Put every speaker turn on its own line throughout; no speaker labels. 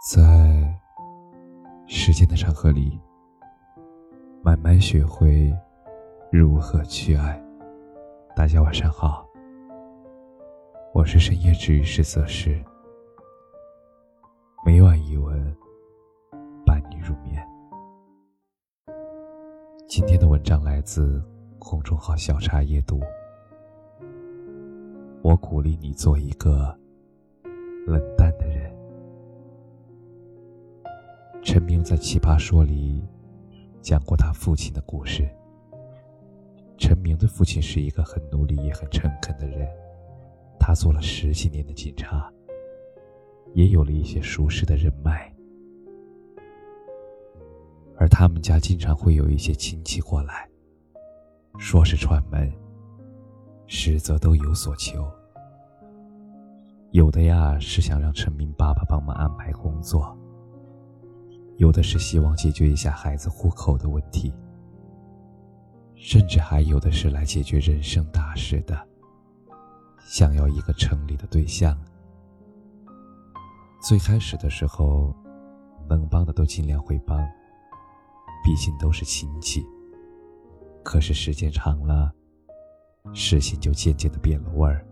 在时间的长河里，慢慢学会如何去爱。大家晚上好，我是深夜治愈师泽师，每晚一文伴你入眠。今天的文章来自公众号“小茶夜读”，我鼓励你做一个冷淡的陈明在《奇葩说》里讲过他父亲的故事。陈明的父亲是一个很努力也很诚恳的人，他做了十几年的警察，也有了一些熟识的人脉。而他们家经常会有一些亲戚过来，说是串门，实则都有所求。有的呀是想让陈明爸爸帮忙安排工作。有的是希望解决一下孩子户口的问题，甚至还有的是来解决人生大事的，想要一个城里的对象。最开始的时候，能帮的都尽量会帮，毕竟都是亲戚。可是时间长了，事情就渐渐的变了味儿。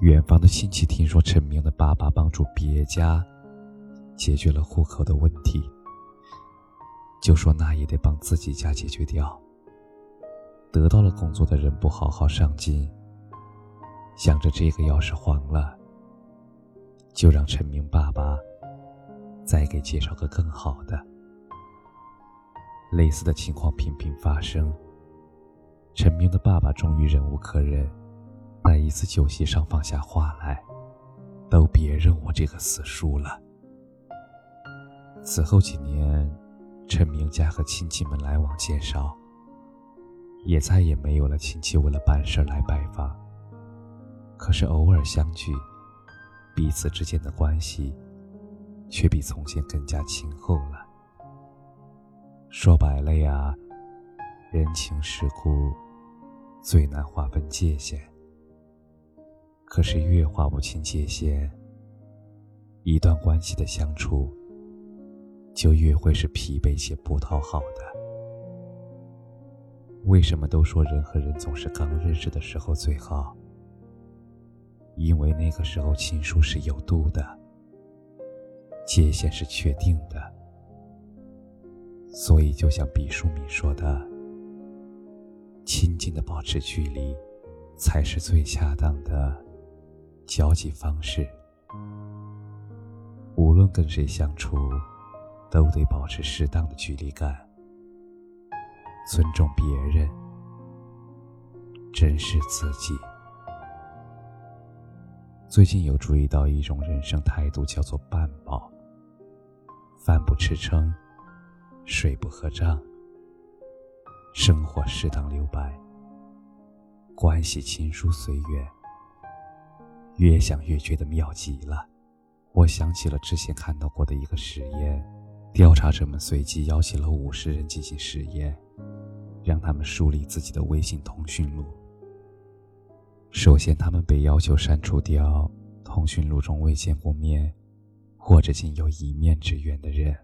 远方的亲戚听说陈明的爸爸帮助别家。解决了户口的问题，就说那也得帮自己家解决掉。得到了工作的人不好好上进，想着这个要是黄了，就让陈明爸爸再给介绍个更好的。类似的情况频频发生。陈明的爸爸终于忍无可忍，在一次酒席上放下话来：“都别认我这个死叔了。”此后几年，陈明家和亲戚们来往减少，也再也没有了亲戚为了办事来拜访。可是偶尔相聚，彼此之间的关系却比从前更加亲厚了。说白了呀，人情世故最难划分界限。可是越划不清界限，一段关系的相处。就越会是疲惫且不讨好的。为什么都说人和人总是刚认识的时候最好？因为那个时候情书是有度的，界限是确定的。所以，就像毕淑敏说的：“亲近的保持距离，才是最恰当的交际方式。无论跟谁相处。”都得保持适当的距离感，尊重别人，珍视自己。最近有注意到一种人生态度，叫做“半饱”，饭不吃撑，水不喝胀，生活适当留白，关系亲疏随缘。越想越觉得妙极了，我想起了之前看到过的一个实验。调查者们随即邀请了五十人进行实验，让他们梳理自己的微信通讯录。首先，他们被要求删除掉通讯录中未见过面或者仅有一面之缘的人，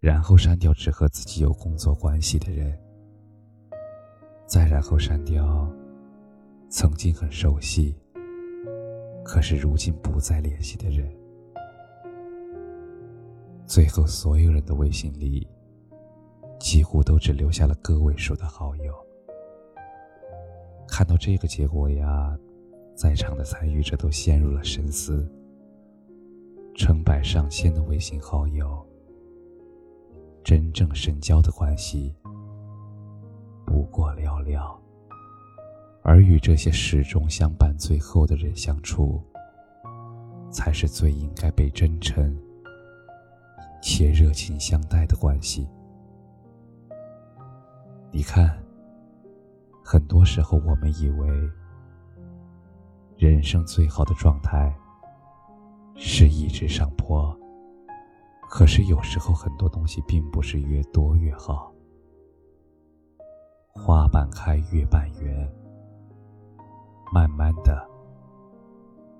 然后删掉只和自己有工作关系的人，再然后删掉曾经很熟悉，可是如今不再联系的人。最后，所有人的微信里，几乎都只留下了个位数的好友。看到这个结果呀，在场的参与者都陷入了深思。成百上千的微信好友，真正深交的关系不过寥寥。而与这些始终相伴最后的人相处，才是最应该被真诚。且热情相待的关系。你看，很多时候我们以为人生最好的状态是一直上坡，可是有时候很多东西并不是越多越好。花瓣开月半圆，慢慢的，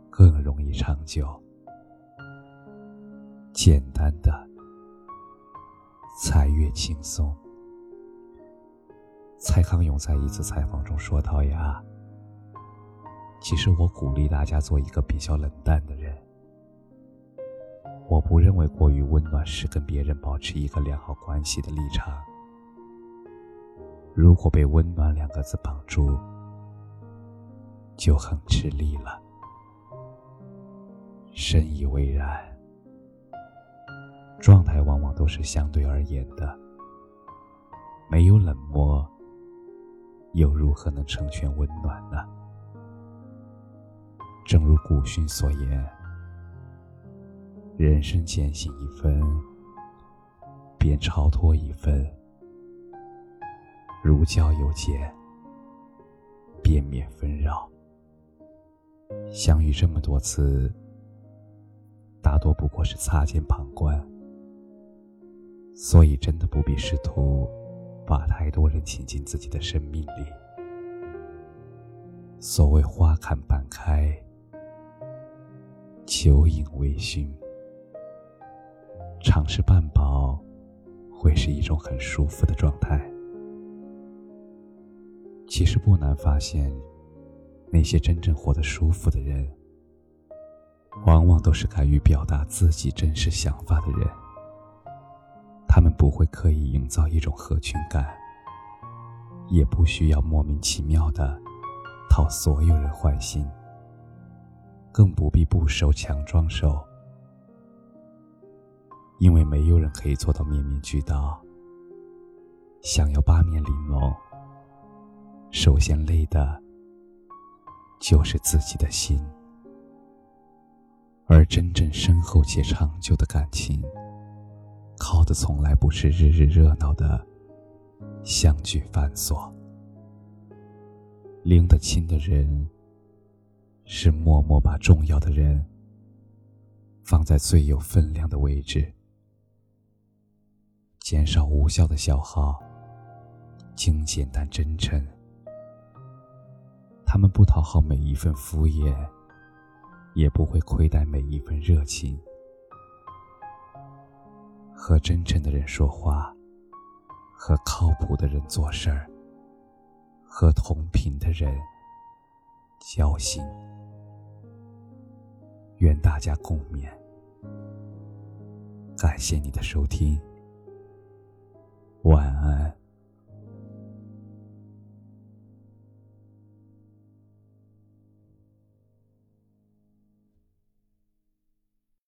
更容易长久。简单的才越轻松。蔡康永在一次采访中说道：“呀，其实我鼓励大家做一个比较冷淡的人。我不认为过于温暖是跟别人保持一个良好关系的立场。如果被‘温暖’两个字绑住，就很吃力了。深以为然。状态往往都是相对而言的，没有冷漠。”又如何能成全温暖呢？正如古训所言：“人生渐行一分，便超脱一分；如胶有减，便免纷扰。”相遇这么多次，大多不过是擦肩旁观，所以真的不必试图。把太多人请进自己的生命里。所谓花看半开，酒饮微醺，尝试半饱，会是一种很舒服的状态。其实不难发现，那些真正活得舒服的人，往往都是敢于表达自己真实想法的人。他们不会刻意营造一种合群感，也不需要莫名其妙的讨所有人欢心，更不必不熟强装熟，因为没有人可以做到面面俱到。想要八面玲珑，首先累的就是自己的心，而真正深厚且长久的感情。靠的从来不是日日热闹的相聚繁琐，拎得清的人是默默把重要的人放在最有分量的位置，减少无效的消耗，精简但真诚。他们不讨好每一份敷衍，也不会亏待每一份热情。和真诚的人说话，和靠谱的人做事儿，和同频的人交心。愿大家共勉。感谢你的收听，晚安。